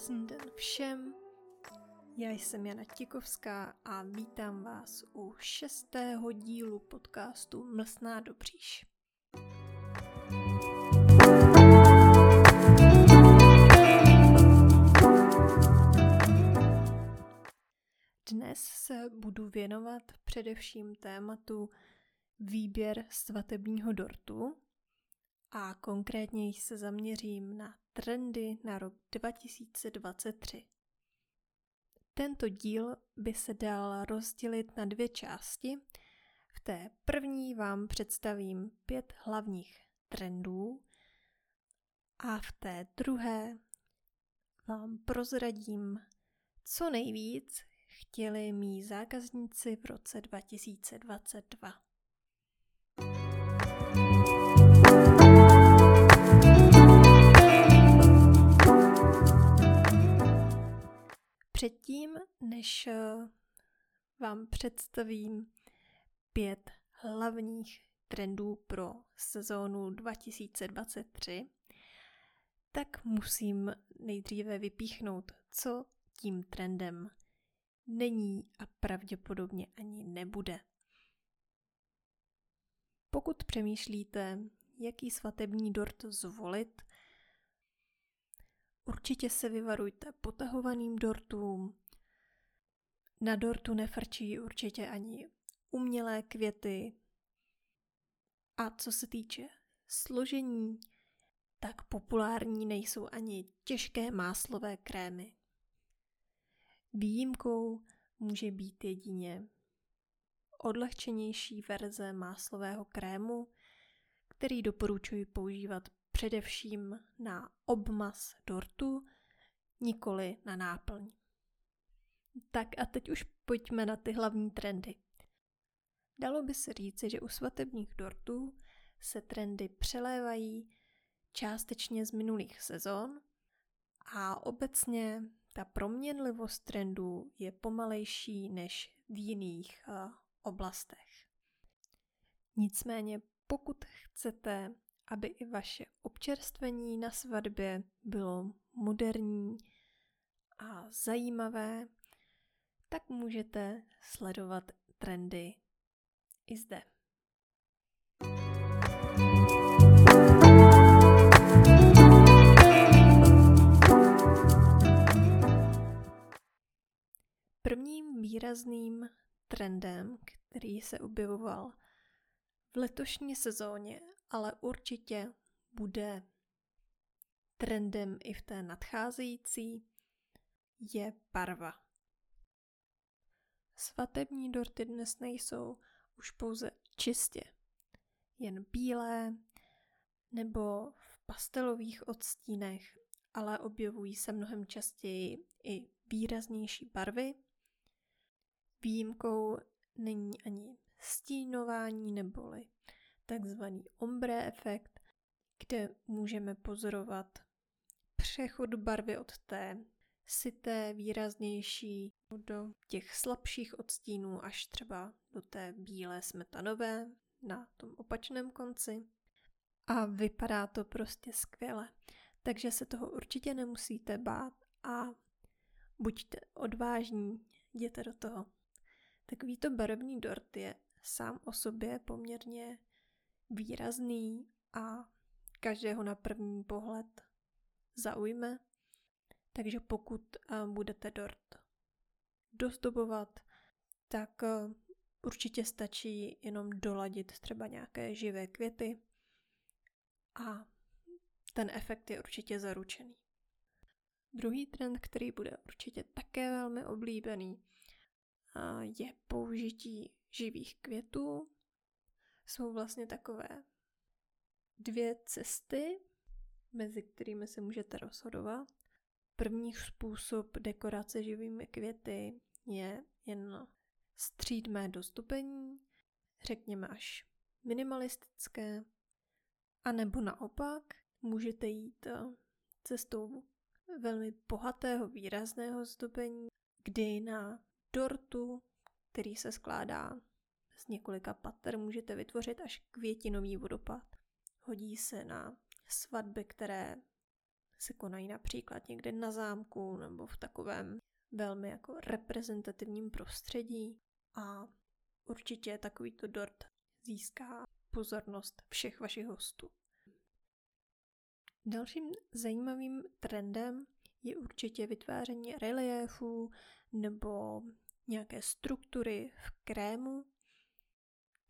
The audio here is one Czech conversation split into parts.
Krásný den všem. Já jsem Jana Tikovská a vítám vás u šestého dílu podcastu Mlsná do příš. Dnes se budu věnovat především tématu výběr svatebního dortu a konkrétně se zaměřím na trendy na rok 2023. Tento díl by se dal rozdělit na dvě části. V té první vám představím pět hlavních trendů a v té druhé vám prozradím, co nejvíc chtěli mý zákazníci v roce 2022. Předtím, než eh, vám představím pět hlavních trendů pro sezónu 2023, tak musím nejdříve vypíchnout, co tím trendem není a pravděpodobně ani nebude. Pokud přemýšlíte, jaký svatební dort zvolit, určitě se vyvarujte potahovaným dortům. Na dortu nefrčí určitě ani umělé květy. A co se týče složení, tak populární nejsou ani těžké máslové krémy. Výjimkou může být jedině odlehčenější verze máslového krému, který doporučuji používat především na obmaz dortu, nikoli na náplň. Tak a teď už pojďme na ty hlavní trendy. Dalo by se říci, že u svatebních dortů se trendy přelévají částečně z minulých sezon a obecně ta proměnlivost trendů je pomalejší než v jiných uh, oblastech. Nicméně pokud chcete, aby i vaše občerstvení na svatbě bylo moderní a zajímavé, tak můžete sledovat trendy i zde. Prvním výrazným trendem, který se objevoval v letošní sezóně, ale určitě bude trendem i v té nadcházející, je barva. Svatební dorty dnes nejsou už pouze čistě jen bílé nebo v pastelových odstínech, ale objevují se mnohem častěji i výraznější barvy Výjimkou není ani stínování neboli takzvaný ombre efekt, kde můžeme pozorovat přechod barvy od té sité, výraznější do těch slabších odstínů až třeba do té bílé smetanové na tom opačném konci. A vypadá to prostě skvěle. Takže se toho určitě nemusíte bát a buďte odvážní, jděte do toho. Takovýto barevný dort je sám o sobě poměrně výrazný a každého na první pohled zaujme. Takže pokud budete dort dozdobovat, tak určitě stačí jenom doladit třeba nějaké živé květy a ten efekt je určitě zaručený. Druhý trend, který bude určitě také velmi oblíbený, je použití živých květů. Jsou vlastně takové dvě cesty, mezi kterými se můžete rozhodovat. První způsob dekorace živými květy je jen střídmé dostupení, řekněme až minimalistické, a nebo naopak můžete jít eh, cestou velmi bohatého výrazného zdobení, kdy na dortu, který se skládá z několika pater, můžete vytvořit až květinový vodopád. Hodí se na svatby, které se konají například někde na zámku nebo v takovém velmi jako reprezentativním prostředí a určitě takovýto dort získá pozornost všech vašich hostů. Dalším zajímavým trendem je určitě vytváření reliéfů nebo nějaké struktury v krému.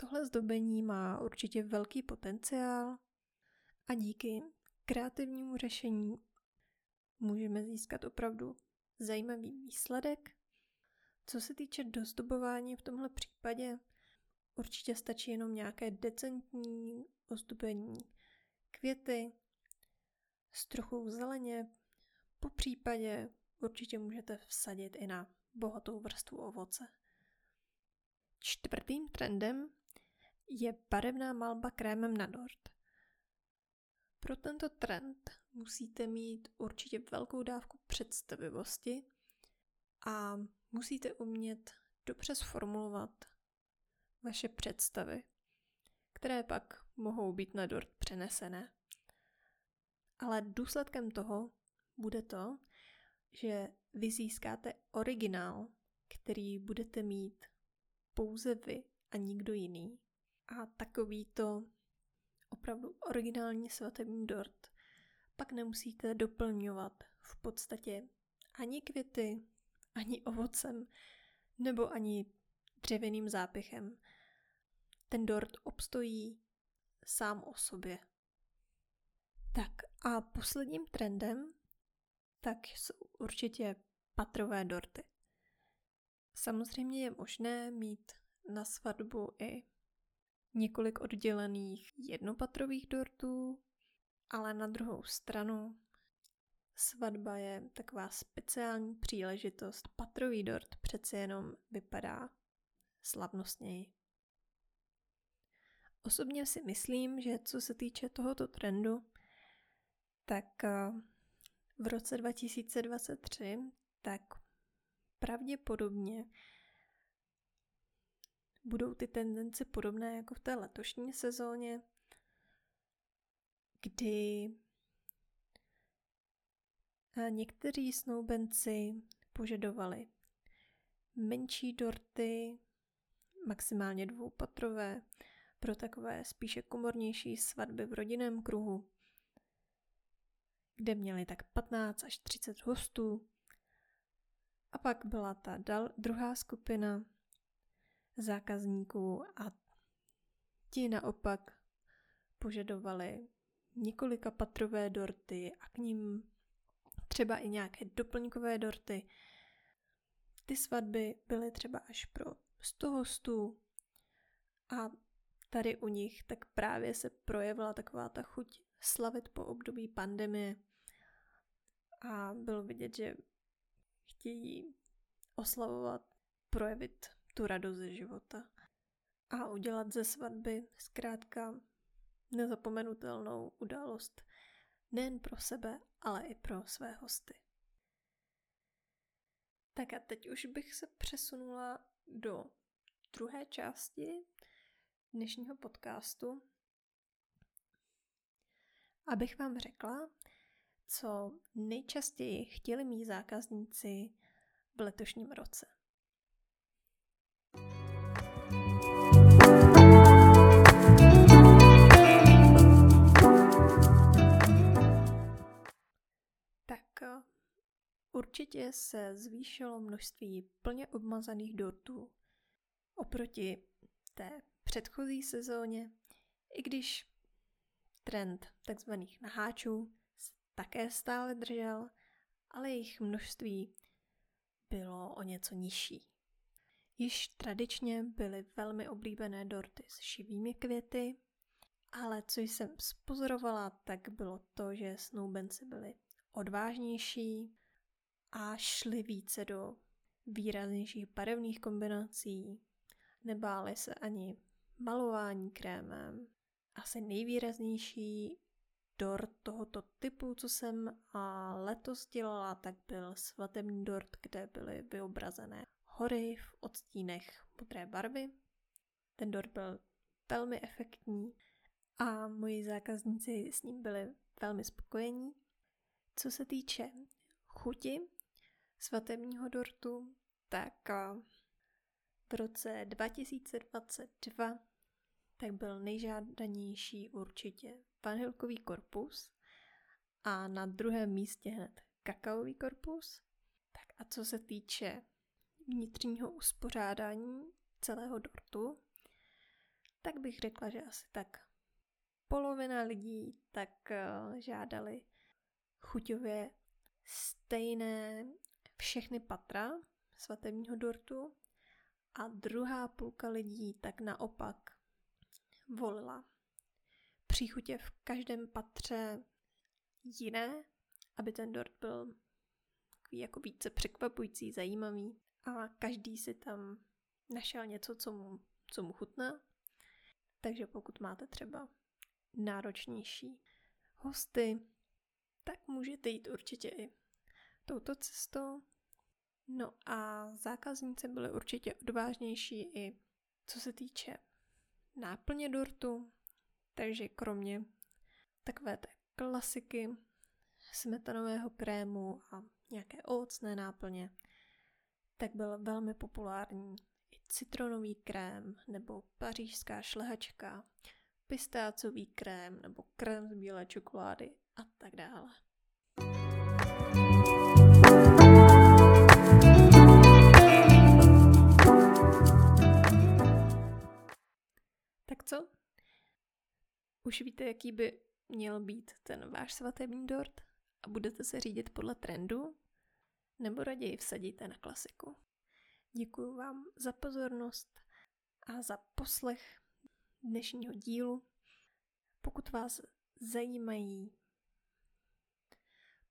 Tohle zdobení má určitě velký potenciál a díky kreativnímu řešení můžeme získat opravdu zajímavý výsledek. Co se týče dozdobování v tomhle případě, určitě stačí jenom nějaké decentní ozdobení květy s trochou zeleně. Po případě určitě můžete vsadit i na bohatou vrstvu ovoce. Čtvrtým trendem je barevná malba krémem na dort. Pro tento trend musíte mít určitě velkou dávku představivosti a musíte umět dobře sformulovat vaše představy, které pak mohou být na dort přenesené. Ale důsledkem toho bude to, že vy získáte originál, který budete mít pouze vy a nikdo jiný. A takovýto opravdu originální svatební dort pak nemusíte doplňovat v podstatě ani květy, ani ovocem, nebo ani dřevěným zápichem. Ten dort obstojí sám o sobě. Tak a posledním trendem tak jsou určitě patrové dorty. Samozřejmě je možné mít na svatbu i několik oddělených jednopatrových dortů, ale na druhou stranu svatba je taková speciální příležitost. Patrový dort přece jenom vypadá slavnostněji. Osobně si myslím, že co se týče tohoto trendu, tak eh, v roce 2023, tak pravděpodobně budou ty tendence podobné jako v té letošní sezóně, kdy někteří snoubenci požadovali menší dorty, maximálně dvoupatrové, pro takové spíše komornější svatby v rodinném kruhu, kde měli tak 15 až 30 hostů. A pak byla ta dal, druhá skupina zákazníků a ti naopak požadovali několika patrové dorty a k ním třeba i nějaké doplňkové dorty. Ty svatby byly třeba až pro 100 hostů a tady u nich tak právě se projevila taková ta chuť slavit po období pandemie a bylo vidět, že chtějí oslavovat, projevit tu radost ze života a udělat ze svatby zkrátka nezapomenutelnou událost nejen pro sebe, ale i pro své hosty. Tak a teď už bych se přesunula do druhé části dnešního podcastu, abych vám řekla, co nejčastěji chtěli mý zákazníci v letošním roce. Určitě se zvýšilo množství plně obmazaných dortů oproti té předchozí sezóně, i když trend tzv. naháčů také stále držel, ale jejich množství bylo o něco nižší. Již tradičně byly velmi oblíbené dorty s živými květy, ale co jsem spozorovala, tak bylo to, že snoubenci byli odvážnější, a šli více do výraznějších barevných kombinací, nebáli se ani malování krémem. Asi nejvýraznější dort tohoto typu, co jsem a letos dělala, tak byl svatební dort, kde byly vyobrazené hory v odstínech modré barvy. Ten dort byl velmi efektní a moji zákazníci s ním byli velmi spokojení. Co se týče chuti svatebního dortu, tak v roce 2022 tak byl nejžádanější určitě vanilkový korpus a na druhém místě hned kakaový korpus. Tak a co se týče vnitřního uspořádání celého dortu, tak bych řekla, že asi tak polovina lidí tak eh, žádali chuťově stejné všechny patra svatebního dortu a druhá půlka lidí tak naopak volila příchutě v každém patře jiné, aby ten dort byl jako více překvapující, zajímavý a každý si tam našel něco, co mu, co mu chutná. Takže pokud máte třeba náročnější hosty, tak můžete jít určitě i touto cestou. No a zákazníci byli určitě odvážnější i co se týče náplně dortu, takže kromě takové té klasiky smetanového krému a nějaké ovocné náplně, tak byl velmi populární i citronový krém nebo pařížská šlehačka, pistácový krém nebo krém z bílé čokolády a tak dále. Tak co? Už víte, jaký by měl být ten váš svatební dort a budete se řídit podle trendu? Nebo raději vsadíte na klasiku? Děkuji vám za pozornost a za poslech dnešního dílu. Pokud vás zajímají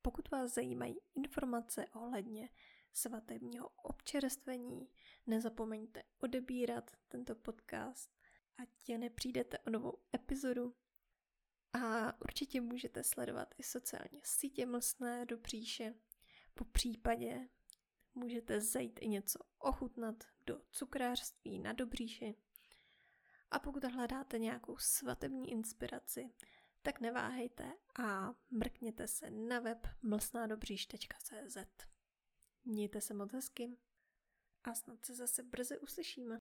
pokud vás zajímají informace ohledně svatebního občerstvení, nezapomeňte odebírat tento podcast, ať nepřijdete o novou epizodu. A určitě můžete sledovat i sociálně sítě mlsné do příše. Po případě můžete zajít i něco ochutnat do cukrářství na Dobříši. A pokud hledáte nějakou svatební inspiraci, tak neváhejte a mrkněte se na web mlsnádobříž.cz. Mějte se moc hezky a snad se zase brzy uslyšíme.